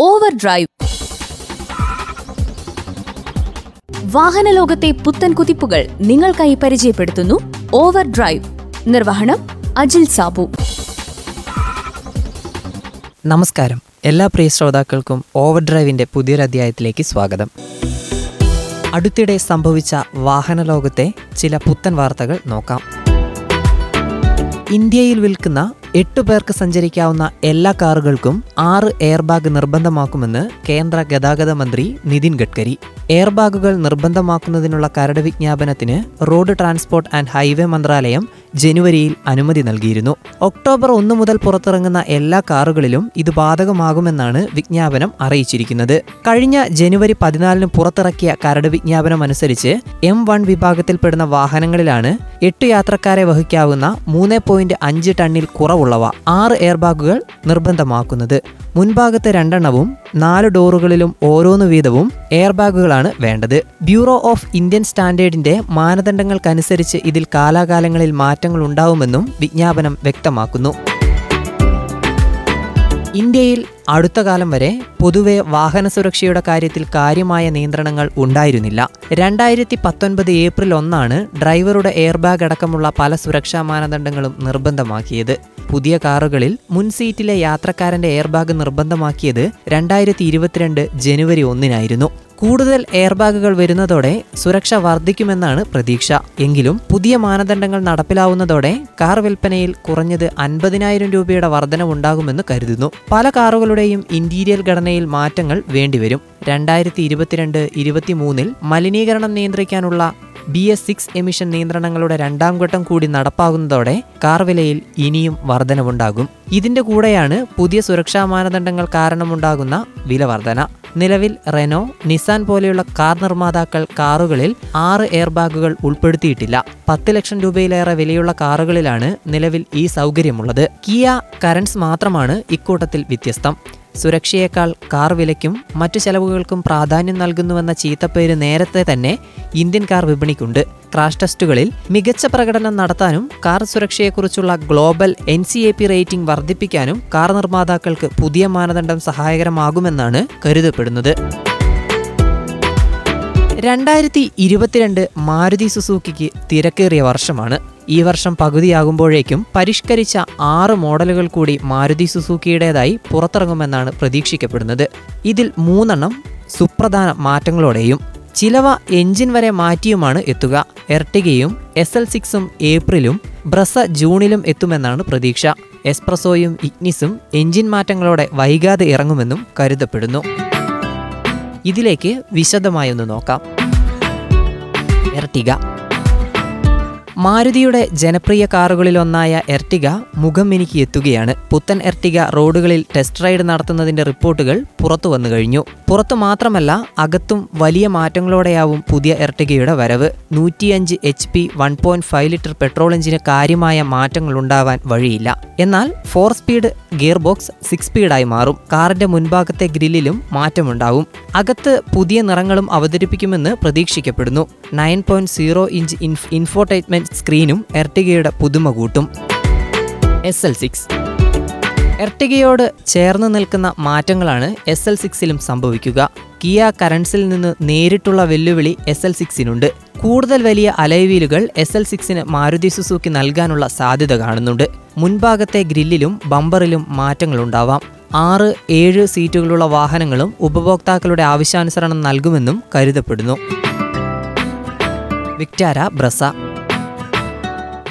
Over drive വാഹന ലോകത്തെ പുത്തൻ കുതിപ്പുകൾ നിങ്ങൾക്കായി പരിചയപ്പെടുത്തുന്നു ഓവർ ഡ്രൈവ് നിർവഹണം അജിൽ സാബു. നമസ്കാരം. എല്ലാ പ്രിയ ശ്രോതാക്കൾക്കും ഓവർ ഡ്രൈവിന്റെ പുതിയൊരു അധ്യായത്തിലേക്ക് സ്വാഗതം. അടുത്തിടെ സംഭവിച്ച വാഹന ലോകത്തെ ചില പുത്തൻ വാർത്തകൾ നോക്കാം. ഇന്ത്യയിൽ വിൽക്കുന്ന എട്ടു പേർക്ക് സഞ്ചരിക്കാവുന്ന എല്ലാ കാറുകൾക്കും ആറ് എയർ ബാഗ് നിർബന്ധമാക്കുമെന്ന് കേന്ദ്ര ഗതാഗത മന്ത്രി നിതിൻ ഗഡ്കരി. എയർ ബാഗുകൾ നിർബന്ധമാക്കുന്നതിനുള്ള കരട് വിജ്ഞാപനത്തിന് റോഡ് ട്രാൻസ്പോർട്ട് ആൻഡ് ഹൈവേ മന്ത്രാലയം ജനുവരിയിൽ അനുമതി നൽകിയിരുന്നു. ഒക്ടോബർ ഒന്ന് മുതൽ പുറത്തിറങ്ങുന്ന എല്ലാ കാറുകളിലും ഇത് ബാധകമാകുമെന്നാണ് വിജ്ഞാപനം അറിയിച്ചിരിക്കുന്നത്. കഴിഞ്ഞ ജനുവരി പതിനാലിന് പുറത്തിറക്കിയ കരട് വിജ്ഞാപനം അനുസരിച്ച് എം വൺ വിഭാഗത്തിൽപ്പെടുന്ന വാഹനങ്ങളിലാണ് എട്ട് യാത്രക്കാരെ വഹിക്കാവുന്ന മൂന്ന് ടണ്ണിൽ കുറവുള്ളവ ആറ് എയർ ബാഗുകൾ നിർബന്ധമാക്കുന്നത്. മുൻഭാഗത്തെ രണ്ടെണ്ണവും നാല് ഡോറുകളിലും ഓരോന്ന് വീതവും എയർ ബാഗുകളാണ് വേണ്ടത്. ബ്യൂറോ ഓഫ് ഇന്ത്യൻ സ്റ്റാൻഡേർഡിന്റെ മാനദണ്ഡങ്ങൾക്കനുസരിച്ച് ഇതിൽ കാലാകാലങ്ങളിൽ മാറ്റങ്ങൾ ഉണ്ടാവുമെന്നും വിജ്ഞാപനം വ്യക്തമാക്കുന്നു. ഇന്ത്യയിൽ അടുത്ത കാലം വരെ പൊതുവെ വാഹന സുരക്ഷയുടെ കാര്യത്തിൽ കാര്യമായ നിയന്ത്രണങ്ങൾ ഉണ്ടായിരുന്നില്ല. രണ്ടായിരത്തി പത്തൊൻപത് ഏപ്രിൽ ഒന്നാണ് ഡ്രൈവറുടെ എയർബാഗ് അടക്കമുള്ള പല സുരക്ഷാ മാനദണ്ഡങ്ങളും നിർബന്ധമാക്കിയത്. പുതിയ കാറുകളിൽ മുൻ സീറ്റിലെ യാത്രക്കാരന്റെ എയർബാഗ് നിർബന്ധമാക്കിയത് രണ്ടായിരത്തി ഇരുപത്തിരണ്ട് ജനുവരി ഒന്നിനായിരുന്നു. കൂടുതൽ എയർബാഗുകൾ വരുന്നതോടെ സുരക്ഷ വർദ്ധിക്കുമെന്നാണ് പ്രതീക്ഷ. എങ്കിലും പുതിയ മാനദണ്ഡങ്ങൾ നടപ്പിലാവുന്നതോടെ കാർ വിൽപ്പനയിൽ കുറഞ്ഞത് അൻപതിനായിരം രൂപയുടെ വർധനവുണ്ടാകുമെന്ന് കരുതുന്നു. പല കാറുകളുടെയും ഇന്റീരിയർ ഘടനയിൽ മാറ്റങ്ങൾ വേണ്ടിവരും. രണ്ടായിരത്തി ഇരുപത്തിരണ്ട് ഇരുപത്തിമൂന്നിൽ മലിനീകരണം നിയന്ത്രിക്കാനുള്ള ബി എസ് സിക്സ് എമിഷൻ നിയന്ത്രണങ്ങളുടെ രണ്ടാം ഘട്ടം കൂടി നടപ്പാകുന്നതോടെ കാർ വിലയിൽ ഇനിയും വർധനവുണ്ടാകും. ഇതിന്റെ കൂടെയാണ് പുതിയ സുരക്ഷാ മാനദണ്ഡങ്ങൾ കാരണമുണ്ടാകുന്ന വില വർധന നിലവിൽ റെനോ നിസാൻ പോലെയുള്ള കാർ നിർമ്മാതാക്കൾ കാറുകളിൽ ആറ് എയർ ബാഗുകൾ ഉൾപ്പെടുത്തിയിട്ടില്ല. പത്ത് ലക്ഷം രൂപയിലേറെ വിലയുള്ള കാറുകളിലാണ് നിലവിൽ ഈ സൗകര്യമുള്ളത്. കിയ കറൻസ് മാത്രമാണ് ഇക്കൂട്ടത്തിൽ വ്യത്യസ്തം. സുരക്ഷയേക്കാൾ കാർ വിലയ്ക്കും മറ്റു ചെലവുകൾക്കും പ്രാധാന്യം നൽകുന്നുവെന്ന ചീത്തപ്പേര് നേരത്തെ തന്നെ ഇന്ത്യൻ കാർ വിപണിക്കുണ്ട്. ക്രാഷ് ടെസ്റ്റുകളിൽ മികച്ച പ്രകടനം നടത്താനും car സുരക്ഷയെക്കുറിച്ചുള്ള global N C A P rating വർദ്ധിപ്പിക്കാനും കാർ നിർമ്മാതാക്കൾക്ക് പുതിയ മാനദണ്ഡം സഹായകരമാകുമെന്നാണ് കരുതപ്പെടുന്നത്. രണ്ടായിരത്തി ഇരുപത്തിരണ്ട് മാരുതി സുസൂക്കിക്ക് തിരക്കേറിയ വർഷമാണ്. ഈ വർഷം പകുതിയാകുമ്പോഴേക്കും പരിഷ്കരിച്ച ആറ് മോഡലുകൾ കൂടി മാരുതി സുസൂക്കിയുടേതായി പുറത്തിറങ്ങുമെന്നാണ് പ്രതീക്ഷിക്കപ്പെടുന്നത്. ഇതിൽ മൂന്നെണ്ണം സുപ്രധാന മാറ്റങ്ങളോടെയും ചിലവ എഞ്ചിൻ വരെ മാറ്റിയുമാണ് എത്തുക. എർട്ടിഗയും എസ് എൽ സിക്സും ഏപ്രിലും ബ്രസ ജൂണിലും എത്തുമെന്നാണ് പ്രതീക്ഷ. എസ്പ്രസോയും ഇഗ്നിസും എഞ്ചിൻ മാറ്റങ്ങളോടെ വൈകാതെ ഇറങ്ങുമെന്നും കരുതപ്പെടുന്നു. ഇതിലേക്ക് വിശദമായി ഒന്ന് നോക്കാം. എർട്ടിഗ. മാരുതിയുടെ ജനപ്രിയ കാറുകളിലൊന്നായ എർട്ടിഗ മുഖം എനിക്ക് എത്തുകയാണ്. പുത്തൻ എർട്ടിഗ റോഡുകളിൽ ടെസ്റ്റ് റൈഡ് നടത്തുന്നതിന്റെ റിപ്പോർട്ടുകൾ പുറത്തു വന്നു കഴിഞ്ഞു. പുറത്തു മാത്രമല്ല അകത്തും വലിയ മാറ്റങ്ങളോടെയാവും പുതിയ എർട്ടിഗയുടെ വരവ്. നൂറ്റിയഞ്ച് H P one point five litre petrol എഞ്ചിന് കാര്യമായ മാറ്റങ്ങൾ ഉണ്ടാവാൻ വഴിയില്ല. എന്നാൽ four speed gear box six സ്പീഡായി മാറും. കാറിന്റെ മുൻഭാഗത്തെ ഗ്രില്ലിലും മാറ്റമുണ്ടാവും. അകത്ത് പുതിയ നിറങ്ങളും അവതരിപ്പിക്കുമെന്ന് പ്രതീക്ഷിക്കപ്പെടുന്നു. Nine point zero inch infotainment സ്ക്രീനും എർട്ടിഗയുടെ പുതുമ കൂട്ടും. S L six. എർട്ടിഗയോട് ചേർന്ന് നിൽക്കുന്ന മാറ്റങ്ങളാണ് എസ് എൽ സിക്സിലും സംഭവിക്കുക. കിയ കറൻസിൽ നിന്ന് നേരിട്ടുള്ള വെല്ലുവിളി എസ് എൽ സിക്സിനുണ്ട്. കൂടുതൽ വലിയ അലൈവീലുകൾ എസ് എൽ സിക്സിന് മാരുതി സുസുക്കി നൽകാനുള്ള സാധ്യത കാണുന്നുണ്ട്. മുൻഭാഗത്തെ ഗ്രില്ലിലും ബമ്പറിലും മാറ്റങ്ങളുണ്ടാവാം. ആറ് ഏഴ് സീറ്റുകളുള്ള വാഹനങ്ങളും ഉപഭോക്താക്കളുടെ ആവശ്യാനുസരണം നൽകുമെന്നും കരുതപ്പെടുന്നു. വിക്ടാര ബ്രസ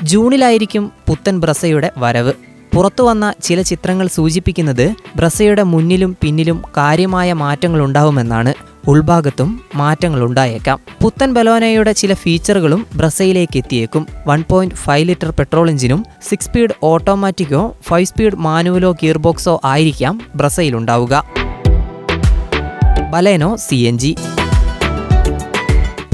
ജൂണിലായിരിക്കും പുത്തൻ ബ്രസയുടെ വരവ്. പുറത്തു വന്ന ചില ചിത്രങ്ങൾ സൂചിപ്പിക്കുന്നത് ബ്രസയുടെ മുന്നിലും പിന്നിലും കാര്യമായ മാറ്റങ്ങൾ ഉണ്ടാവുമെന്നാണ് ഉൾഭാഗത്തും മാറ്റങ്ങൾ ഉണ്ടായേക്കാം പുത്തൻ ബലോനയുടെ ചില ഫീച്ചറുകളും ബ്രസയിലേക്ക് എത്തിയേക്കും. One point five litre petrol എഞ്ചിനും six speed ഓട്ടോമാറ്റിക്കോ ഫൈവ് സ്പീഡ് മാനുവലോ ഗിയർ ബോക്സോ ആയിരിക്കാം ബ്രസയിലുണ്ടാവുക. Baleno C N G.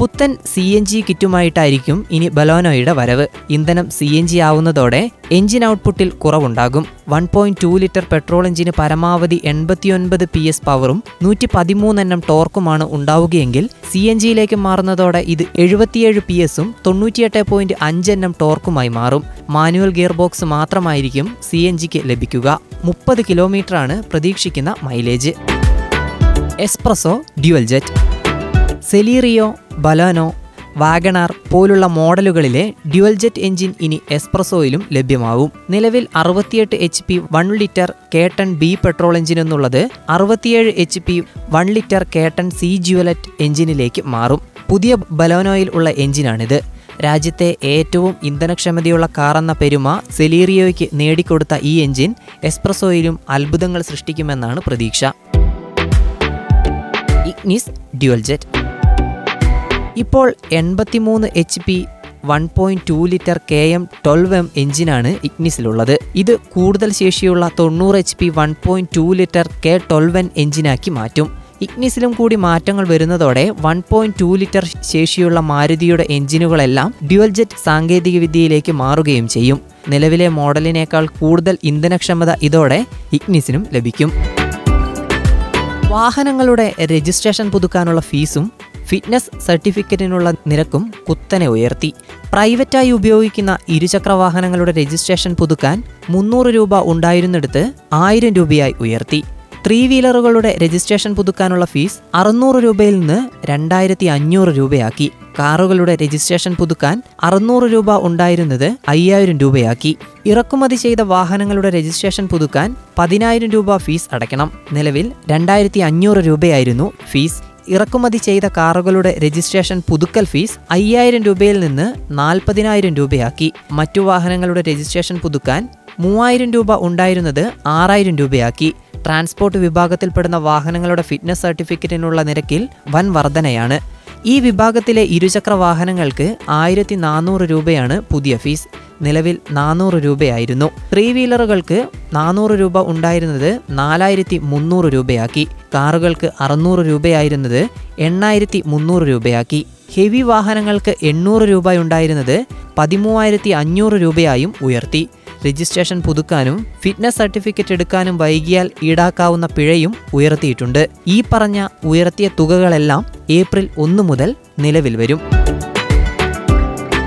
പുത്തൻ സി എൻ ജി കിറ്റുമായിട്ടായിരിക്കും ഇനി ബലോനോയുടെ വരവ്. ഇന്ധനം സി എൻ ജി ആവുന്നതോടെ എഞ്ചിൻ ഔട്ട്പുട്ടിൽ കുറവുണ്ടാകും. One point two litre petrol എഞ്ചിന് പരമാവധി എൺപത്തിയൊൻപത് പി എസ് പവറും നൂറ്റി പതിമൂന്നെണ്ണം ടോർക്കുമാണ് ഉണ്ടാവുകയെങ്കിൽ സി എൻ ജിയിലേക്ക് മാറുന്നതോടെ ഇത് എഴുപത്തിയേഴ് പി എസും തൊണ്ണൂറ്റിയെട്ട് പോയിന്റ് അഞ്ചെണ്ണം ടോർക്കുമായി മാറും. മാനുവൽ ഗിയർ ബോക്സ് മാത്രമായിരിക്കും സി എൻ ജിക്ക് ലഭിക്കുക. മുപ്പത് കിലോമീറ്ററാണ് പ്രതീക്ഷിക്കുന്ന mileage. S-Presso dual jet. Celerio Baleno WagonR പോലുള്ള മോഡലുകളിലെ ഡ്യുവൽ ജെറ്റ് എഞ്ചിൻ ഇനി എസ്പ്രസോയിലും ലഭ്യമാവും. നിലവിൽ അറുപത്തിയെട്ട് H P one litre K ten B petrol engine എന്നുള്ളത് അറുപത്തിയേഴ് H P one litre K ten C dual jet എഞ്ചിനിലേക്ക് മാറും. പുതിയ ബലോനോയിൽ ഉള്ള എഞ്ചിനാണിത്. രാജ്യത്തെ ഏറ്റവും ഇന്ധനക്ഷമതയുള്ള കാർ എന്ന പെരുമ സെലീറിയോയ്ക്ക് നേടിക്കൊടുത്ത ഈ എഞ്ചിൻ എസ്പ്രസോയിലും അത്ഭുതങ്ങൾ സൃഷ്ടിക്കുമെന്നാണ് പ്രതീക്ഷ. Ignis dual jet. ഇപ്പോൾ എൺപത്തിമൂന്ന് H P one point two litre K M twelve M എഞ്ചിനാണ് ഇഗ്നിസിലുള്ളത്. ഇത് കൂടുതൽ ശേഷിയുള്ള തൊണ്ണൂറ് H P one point two litre K twelve N എഞ്ചിനാക്കി മാറ്റും. ഇഗ്നിസിലും കൂടി മാറ്റങ്ങൾ വരുന്നതോടെ വൺ പോയിന്റ് ടു ലിറ്റർ ശേഷിയുള്ള മാരുതിയുടെ എഞ്ചിനുകളെല്ലാം ഡ്യുവൽ ജെറ്റ് സാങ്കേതികവിദ്യയിലേക്ക് മാറുകയും ചെയ്യും. നിലവിലെ മോഡലിനേക്കാൾ കൂടുതൽ ഇന്ധനക്ഷമത ഇതോടെ ഇഗ്നിസിനും ലഭിക്കും. വാഹനങ്ങളുടെ രജിസ്ട്രേഷൻ പുതുക്കാനുള്ള ഫീസും ഫിറ്റ്നസ് സർട്ടിഫിക്കറ്റിനുള്ള നിരക്കും കുത്തനെ ഉയർത്തി. പ്രൈവറ്റായി ഉപയോഗിക്കുന്ന ഇരുചക്ര വാഹനങ്ങളുടെ രജിസ്ട്രേഷൻ പുതുക്കാൻ മുന്നൂറ് രൂപ ഉണ്ടായിരുന്നിടത്ത് ആയിരം രൂപയായി ഉയർത്തി. ത്രീ വീലറുകളുടെ രജിസ്ട്രേഷൻ പുതുക്കാനുള്ള ഫീസ് അറുന്നൂറ് രൂപയിൽ നിന്ന് രണ്ടായിരത്തി അഞ്ഞൂറ് രൂപയാക്കി. കാറുകളുടെ രജിസ്ട്രേഷൻ പുതുക്കാൻ അറുന്നൂറ് രൂപ ഉണ്ടായിരുന്നത് അയ്യായിരം രൂപയാക്കി. ഇറക്കുമതി ചെയ്ത വാഹനങ്ങളുടെ രജിസ്ട്രേഷൻ പുതുക്കാൻ പതിനായിരം രൂപ ഫീസ് അടയ്ക്കണം. നിലവിൽ രണ്ടായിരത്തി അഞ്ഞൂറ് രൂപയായിരുന്നു ഫീസ്. ഇറക്കുമതി ചെയ്ത കാറുകളുടെ രജിസ്ട്രേഷൻ പുതുക്കൽ ഫീസ് അയ്യായിരം രൂപയിൽ നിന്ന് നാൽപ്പതിനായിരം രൂപയാക്കി. മറ്റു വാഹനങ്ങളുടെ രജിസ്ട്രേഷൻ പുതുക്കാൻ മൂവായിരം രൂപ ഉണ്ടായിരുന്നത് ആറായിരം രൂപയാക്കി. ട്രാൻസ്പോർട്ട് വിഭാഗത്തിൽപ്പെടുന്ന വാഹനങ്ങളുടെ ഫിറ്റ്നസ് സർട്ടിഫിക്കറ്റിനുള്ള നിരക്കിൽ വൻ വർധനയാണ്. ഈ വിഭാഗത്തിലെ ഇരുചക്ര വാഹനങ്ങൾക്ക് ആയിരത്തി നാനൂറ് രൂപയാണ് പുതിയ ഫീസ്. നിലവിൽ നാനൂറ് രൂപയായിരുന്നു. ത്രീ വീലറുകൾക്ക് നാനൂറ് രൂപ ഉണ്ടായിരുന്നത് നാലായിരത്തി മുന്നൂറ് രൂപയാക്കി. കാറുകൾക്ക് അറുന്നൂറ് രൂപയായിരുന്നത് എണ്ണായിരത്തി മുന്നൂറ് രൂപയാക്കി. ഹെവി വാഹനങ്ങൾക്ക് എണ്ണൂറ് രൂപയുണ്ടായിരുന്നത് പതിമൂവായിരത്തി അഞ്ഞൂറ് രൂപയായും ഉയർത്തി. രജിസ്ട്രേഷൻ പുതുക്കാനും ഫിറ്റ്നസ് സർട്ടിഫിക്കറ്റ് എടുക്കാനും വൈകിയാൽ ഈടാക്കാവുന്ന പിഴയും ഉയർത്തിയിട്ടുണ്ട്. ഈ പറഞ്ഞ ഉയർത്തിയ തുകകളെല്ലാം ഏപ്രിൽ ഒന്ന് മുതൽ നിലവിൽ വരും.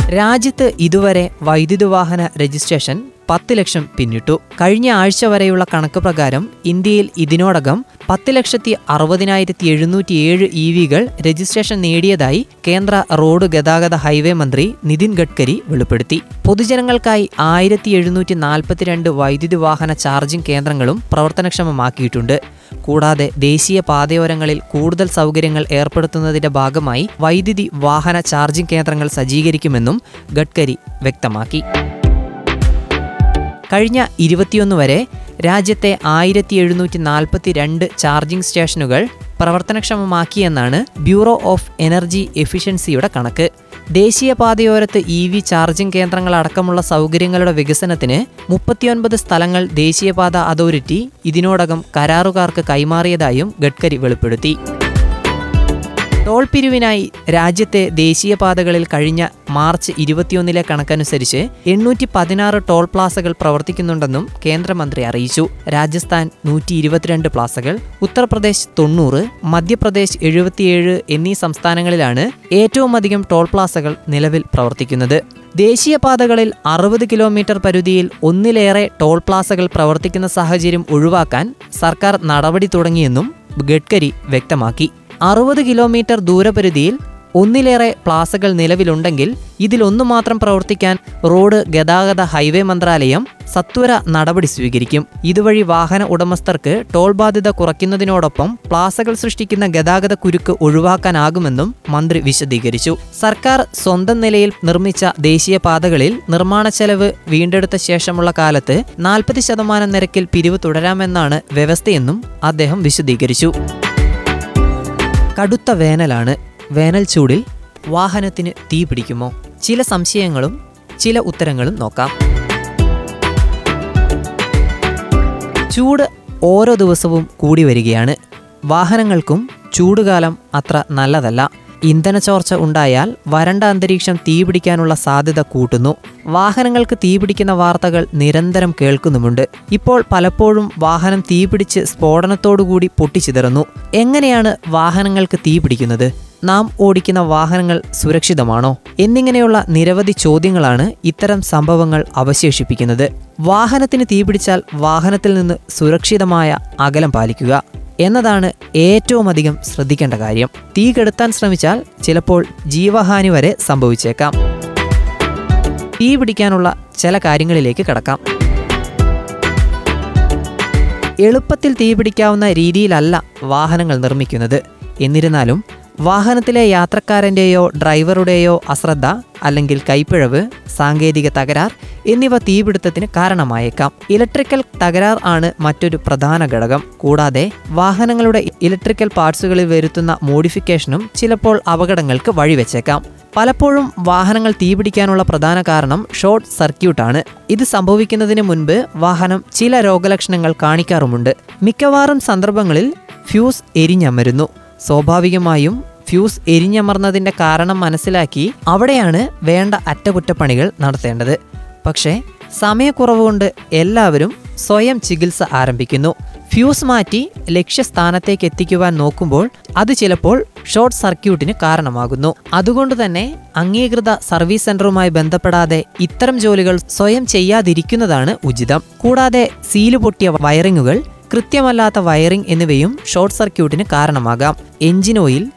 രാജ്യത്ത് ഇതുവരെ വൈദ്യുതി വാഹന രജിസ്ട്രേഷൻ പത്ത് ലക്ഷം പിന്നിട്ടു. കഴിഞ്ഞ ആഴ്ച വരെയുള്ള കണക്ക് പ്രകാരം ഇന്ത്യയിൽ ഇതിനോടകം പത്ത് ലക്ഷത്തി അറുപതിനായിരത്തി എഴുന്നൂറ്റി ഏഴ് ഇ വികൾ രജിസ്ട്രേഷൻ നേടിയതായി കേന്ദ്ര റോഡ് ഗതാഗത ഹൈവേ മന്ത്രി നിതിൻ ഗഡ്കരി വെളിപ്പെടുത്തി. പൊതുജനങ്ങൾക്കായി ആയിരത്തി എഴുന്നൂറ്റി നാൽപ്പത്തിരണ്ട് വൈദ്യുതി വാഹന ചാർജിംഗ് കേന്ദ്രങ്ങളും പ്രവർത്തനക്ഷമമാക്കിയിട്ടുണ്ട്. കൂടാതെ ദേശീയ പാതയോരങ്ങളിൽ കൂടുതൽ സൗകര്യങ്ങൾ ഏർപ്പെടുത്തുന്നതിന്റെ ഭാഗമായി വൈദ്യുതി വാഹന ചാർജിംഗ് കേന്ദ്രങ്ങൾ സജ്ജീകരിക്കുമെന്നും ഗഡ്കരി വ്യക്തമാക്കി. കഴിഞ്ഞ ഇരുപത്തിയൊന്ന് വരെ രാജ്യത്തെ ആയിരത്തി എഴുന്നൂറ്റി നാൽപ്പത്തി രണ്ട് ചാർജിംഗ് സ്റ്റേഷനുകൾ പ്രവർത്തനക്ഷമമാക്കിയെന്നാണ് ബ്യൂറോ ഓഫ് എനർജി എഫിഷ്യൻസിയുടെ കണക്ക്. ദേശീയപാതയോരത്ത് ഇ വി ചാർജിംഗ് കേന്ദ്രങ്ങളടക്കമുള്ള സൗകര്യങ്ങളുടെ വികസനത്തിന് മുപ്പത്തിയൊൻപത് സ്ഥലങ്ങൾ ദേശീയപാത അതോറിറ്റി ഇതിനോടകം കരാറുകാർക്ക് കൈമാറിയതായും ഗഡ്കരി വെളിപ്പെടുത്തി. ടോൾ പിരിവിനായി രാജ്യത്തെ ദേശീയപാതകളിൽ കഴിഞ്ഞ മാർച്ച് ഇരുപത്തിയൊന്നിലെ കണക്കനുസരിച്ച് എണ്ണൂറ്റി പതിനാറ് ടോൾ പ്ലാസകൾ പ്രവർത്തിക്കുന്നുണ്ടെന്നും കേന്ദ്രമന്ത്രി അറിയിച്ചു. രാജസ്ഥാൻ നൂറ്റി ഇരുപത്തിരണ്ട് പ്ലാസകൾ ഉത്തർപ്രദേശ് തൊണ്ണൂറ് മധ്യപ്രദേശ് എഴുപത്തിയേഴ് എന്നീ സംസ്ഥാനങ്ങളിലാണ് ഏറ്റവും അധികം ടോൾ പ്ലാസകൾ നിലവിൽ പ്രവർത്തിക്കുന്നത്. ദേശീയപാതകളിൽ അറുപത് കിലോമീറ്റർ പരിധിയിൽ ഒന്നിലേറെ ടോൾ പ്ലാസകൾ പ്രവർത്തിക്കുന്ന സാഹചര്യം ഒഴിവാക്കാൻ സർക്കാർ നടപടി തുടങ്ങിയെന്നും ഗഡ്കരി വ്യക്തമാക്കി. അറുപത് കിലോമീറ്റർ ദൂരപരിധിയിൽ ഒന്നിലേറെ പ്ലാസകൾ നിലവിലുണ്ടെങ്കിൽ ഇതിലൊന്നു മാത്രം പ്രവർത്തിക്കാൻ റോഡ് ഗതാഗത ഹൈവേ മന്ത്രാലയം സത്വര നടപടി സ്വീകരിക്കും. ഇതുവഴി വാഹന ഉടമസ്ഥർക്ക് ടോൾ ബാധ്യത കുറയ്ക്കുന്നതിനോടൊപ്പം പ്ലാസകൾ സൃഷ്ടിക്കുന്ന ഗതാഗത കുരുക്ക് ഒഴിവാക്കാനാകുമെന്നും മന്ത്രി വിശദീകരിച്ചു. സർക്കാർ സ്വന്തം നിലയിൽ നിർമ്മിച്ച ദേശീയപാതകളിൽ നിർമ്മാണ ചെലവ് വീണ്ടെടുത്ത ശേഷമുള്ള കാലത്ത് നാൽപ്പത് ശതമാനം നിരക്കിൽ പിരിവ് തുടരാമെന്നാണ് വ്യവസ്ഥയെന്നും അദ്ദേഹം വിശദീകരിച്ചു. കടുത്ത വേനലാണ്. വേനൽ ചൂടിൽ വാഹനത്തിന് തീ പിടിക്കുമോ? ചില സംശയങ്ങളും ചില ഉത്തരങ്ങളും നോക്കാം. ചൂട് ഓരോ ദിവസവും കൂടി വരികയാണ്. വാഹനങ്ങൾക്കും ചൂടുകാലം അത്ര നല്ലതല്ല. ഇന്ധന ചോർച്ച ഉണ്ടായാൽ വരണ്ട അന്തരീക്ഷം തീപിടിക്കാനുള്ള സാധ്യത കൂട്ടുന്നു. വാഹനങ്ങൾക്ക് തീപിടിക്കുന്ന വാർത്തകൾ നിരന്തരം കേൾക്കുന്നുമുണ്ട്. ഇപ്പോൾ പലപ്പോഴും വാഹനം തീപിടിച്ച് സ്ഫോടനത്തോടുകൂടി പൊട്ടിച്ചിതറുന്നു. എങ്ങനെയാണ് വാഹനങ്ങൾക്ക് തീപിടിക്കുന്നത് നാം ഓടിക്കുന്ന വാഹനങ്ങൾ സുരക്ഷിതമാണോ? എന്നിങ്ങനെയുള്ള നിരവധി ചോദ്യങ്ങളാണ് ഇത്തരം സംഭവങ്ങൾ അവശേഷിപ്പിക്കുന്നത്. വാഹനത്തിന് തീപിടിച്ചാൽ വാഹനത്തിൽ നിന്ന് സുരക്ഷിതമായ അകലം പാലിക്കുക. എന്നതാണ് ഏറ്റവും അധികം ശ്രദ്ധിക്കേണ്ട കാര്യം. തീ കെടുത്താൻ ശ്രമിച്ചാൽ ചിലപ്പോൾ ജീവഹാനി വരെ സംഭവിച്ചേക്കാം. തീ പിടിക്കാനുള്ള ചില കാര്യങ്ങളിലേക്ക് കടക്കാം. എളുപ്പത്തിൽ തീ പിടിക്കാവുന്ന രീതിയിലല്ല വാഹനങ്ങൾ നിർമ്മിക്കുന്നത്. എന്നിരുന്നാലും വാഹനത്തിലെ യാത്രക്കാരന്റെയോ ഡ്രൈവറുടെയോ അശ്രദ്ധ അല്ലെങ്കിൽ കൈപ്പിഴവ് സാങ്കേതിക തകരാർ എന്നിവ തീപിടുത്തത്തിന് കാരണമായേക്കാം. ഇലക്ട്രിക്കൽ തകരാർ ആണ് മറ്റൊരു പ്രധാന ഘടകം. കൂടാതെ വാഹനങ്ങളുടെ ഇലക്ട്രിക്കൽ പാർട്സുകളിൽ വരുത്തുന്ന മോഡിഫിക്കേഷനും ചിലപ്പോൾ അപകടങ്ങൾക്ക് വഴിവെച്ചേക്കാം. പലപ്പോഴും വാഹനങ്ങൾ തീപിടിക്കാനുള്ള പ്രധാന കാരണം ഷോർട്ട് സർക്യൂട്ടാണ്. ഇത് സംഭവിക്കുന്നതിന് മുൻപ് വാഹനം ചില രോഗലക്ഷണങ്ങൾ കാണിക്കാറുമുണ്ട്. മിക്കവാറും സന്ദർഭങ്ങളിൽ ഫ്യൂസ് എരിഞ്ഞമരുന്നു. സ്വാഭാവികമായും ഫ്യൂസ് എരിഞ്ഞമർന്നതിന്റെ കാരണം മനസ്സിലാക്കി അവിടെയാണ് വേണ്ട അറ്റകുറ്റപ്പണികൾ നടത്തേണ്ടത്. പക്ഷേ സമയക്കുറവ് കൊണ്ട് എല്ലാവരും സ്വയം ചികിത്സ ആരംഭിക്കുന്നു. ഫ്യൂസ് മാറ്റി ലക്ഷ്യസ്ഥാനത്തേക്ക് എത്തിക്കുവാൻ നോക്കുമ്പോൾ അത് ചിലപ്പോൾ ഷോർട്ട് സർക്യൂട്ടിന് കാരണമാകുന്നു. അതുകൊണ്ട് തന്നെ അംഗീകൃത സർവീസ് സെന്ററുമായി ബന്ധപ്പെടാതെ ഇത്തരം ജോലികൾ സ്വയം ചെയ്യാതിരിക്കുന്നതാണ് ഉചിതം. കൂടാതെ സീൽ പൊട്ടിയ വയറിങ്ങുകൾ കൃത്യമല്ലാത്ത വയറിംഗ് എന്നിവയും ഷോർട്ട് സർക്യൂട്ടിന് കാരണമാകാം. എഞ്ചിൻ ഓയിൽ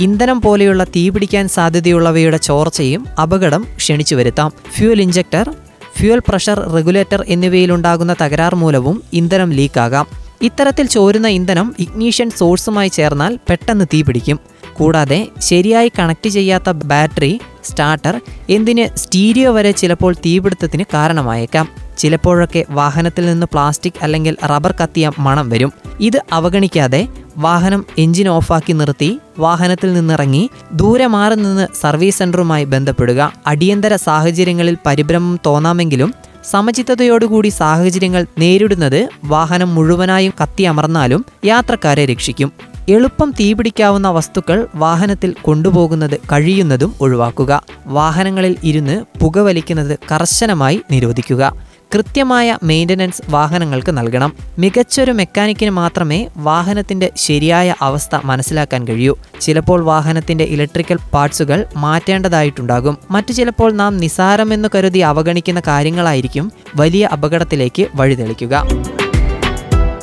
ഇന്ധനം പോലെയുള്ള തീപിടിക്കാൻ സാധ്യതയുള്ളവയുടെ ചോർച്ചയും അപകടം ക്ഷണിച്ചു വരുത്താം. Fuel injector fuel pressure regulator എന്നിവയിലുണ്ടാകുന്ന തകരാർ മൂലവും ഇന്ധനം ലീക്കാകാം. ഇത്തരത്തിൽ ചോരുന്ന ഇന്ധനം ഇഗ്നീഷ്യൻ സോഴ്സുമായി ചേർന്നാൽ പെട്ടെന്ന് തീപിടിക്കും കൂടാതെ ശരിയായി കണക്ട് ചെയ്യാത്ത ബാറ്ററി സ്റ്റാർട്ടർ എന്തിന് സ്റ്റീരിയോ വരെ ചിലപ്പോൾ തീപിടുത്തത്തിന് കാരണമായേക്കാം. ചിലപ്പോഴൊക്കെ വാഹനത്തിൽ നിന്ന് പ്ലാസ്റ്റിക് അല്ലെങ്കിൽ റബ്ബർ കത്തിയ മണം വരും. ഇത് അവഗണിക്കാതെ വാഹനം എഞ്ചിൻ ഓഫാക്കി നിർത്തി വാഹനത്തിൽ നിന്നിറങ്ങി ദൂരെ മാറി നിന്ന് സർവീസ് സെന്ററുമായി ബന്ധപ്പെടുക. അടിയന്തര സാഹചര്യങ്ങളിൽ പരിഭ്രമം തോന്നാമെങ്കിലും സമചിത്തതയോടുകൂടി സാഹചര്യങ്ങൾ നേരിടുന്നത് വാഹനം മുഴുവനായും കത്തിയമർന്നാലും യാത്രക്കാരെ രക്ഷിക്കും. എളുപ്പം തീപിടിക്കാവുന്ന വസ്തുക്കൾ വാഹനത്തിൽ കൊണ്ടുപോകുന്നത് കഴിയുന്നതും ഒഴിവാക്കുക. വാഹനങ്ങളിൽ ഇരുന്ന് പുകവലിക്കുന്നത് കർശനമായി നിരോധിക്കുക. കൃത്യമായ മെയിന്റനൻസ് വാഹനങ്ങൾക്ക് നൽകണം. മികച്ചൊരു മെക്കാനിക്കിന് മാത്രമേ വാഹനത്തിന്റെ ശരിയായ അവസ്ഥ മനസ്സിലാക്കാൻ കഴിയൂ. ചിലപ്പോൾ വാഹനത്തിന്റെ ഇലക്ട്രിക്കൽ പാർട്സുകൾ മാറ്റേണ്ടതായിട്ടുണ്ടാകും. മറ്റു ചിലപ്പോൾ നാം നിസാരമെന്ന് കരുതി അവഗണിക്കുന്ന കാര്യങ്ങളായിരിക്കും വലിയ അപകടത്തിലേക്ക് വഴിതെളിക്കുക.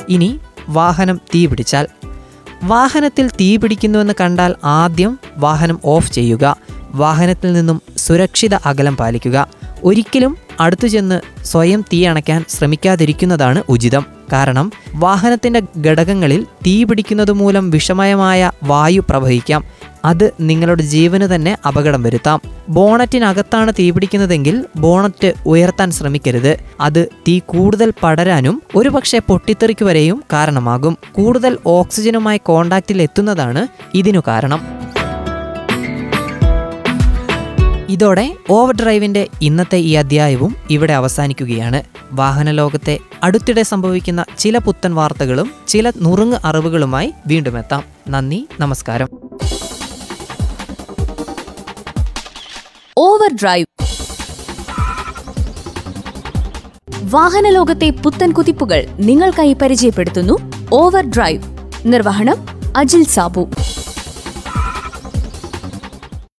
ഇനി വാഹനം തീ പിടിച്ചാൽ. വാഹനത്തിൽ തീ പിടിക്കുന്നുവെന്ന് കണ്ടാൽ ആദ്യം വാഹനം ഓഫ് ചെയ്യുക. വാഹനത്തിൽ നിന്നും സുരക്ഷിത അകലം പാലിക്കുക. ഒരിക്കലും അടുത്തു ചെന്ന് സ്വയം തീ അണയ്ക്കാൻ ശ്രമിക്കാതിരിക്കുന്നതാണ് ഉചിതം. കാരണം വാഹനത്തിന്റെ ഘടകങ്ങളിൽ തീ പിടിക്കുന്നത് മൂലം വിഷമയമായ വായു പ്രവഹിക്കാം. അത് നിങ്ങളുടെ ജീവന് തന്നെ അപകടം വരുത്താം. ബോണറ്റിനകത്താണ് തീ പിടിക്കുന്നതെങ്കിൽ ബോണറ്റ് ഉയർത്താൻ ശ്രമിക്കരുത്. അത് തീ കൂടുതൽ പടരാനും ഒരുപക്ഷെ പൊട്ടിത്തെറിക്ക് വരെയും കാരണമാകും. കൂടുതൽ ഓക്സിജനുമായി കോണ്ടാക്റ്റിൽ എത്തുന്നതാണ് ഇതിനു കാരണം. ഇതോടെ ഓവർ ഡ്രൈവിന്റെ ഇന്നത്തെ ഈ അധ്യായവും ഇവിടെ അവസാനിക്കുകയാണ്. വാഹന ലോകത്തെ അടുത്തിടെ സംഭവിക്കുന്ന ചില പുത്തൻ വാർത്തകളും ചില നുറുങ്ങ് അറിവുകളുമായി വീണ്ടും എത്താം. നന്ദി നമസ്കാരം. ഓവർ ഡ്രൈവ് വാഹന ലോകത്തെ പുത്തൻ കുതിപ്പുകൾ നിങ്ങൾക്കായി പരിചയപ്പെടുത്തുന്നു ഓവർ ഡ്രൈവ് നിർവഹണം അജിൽ സാബു.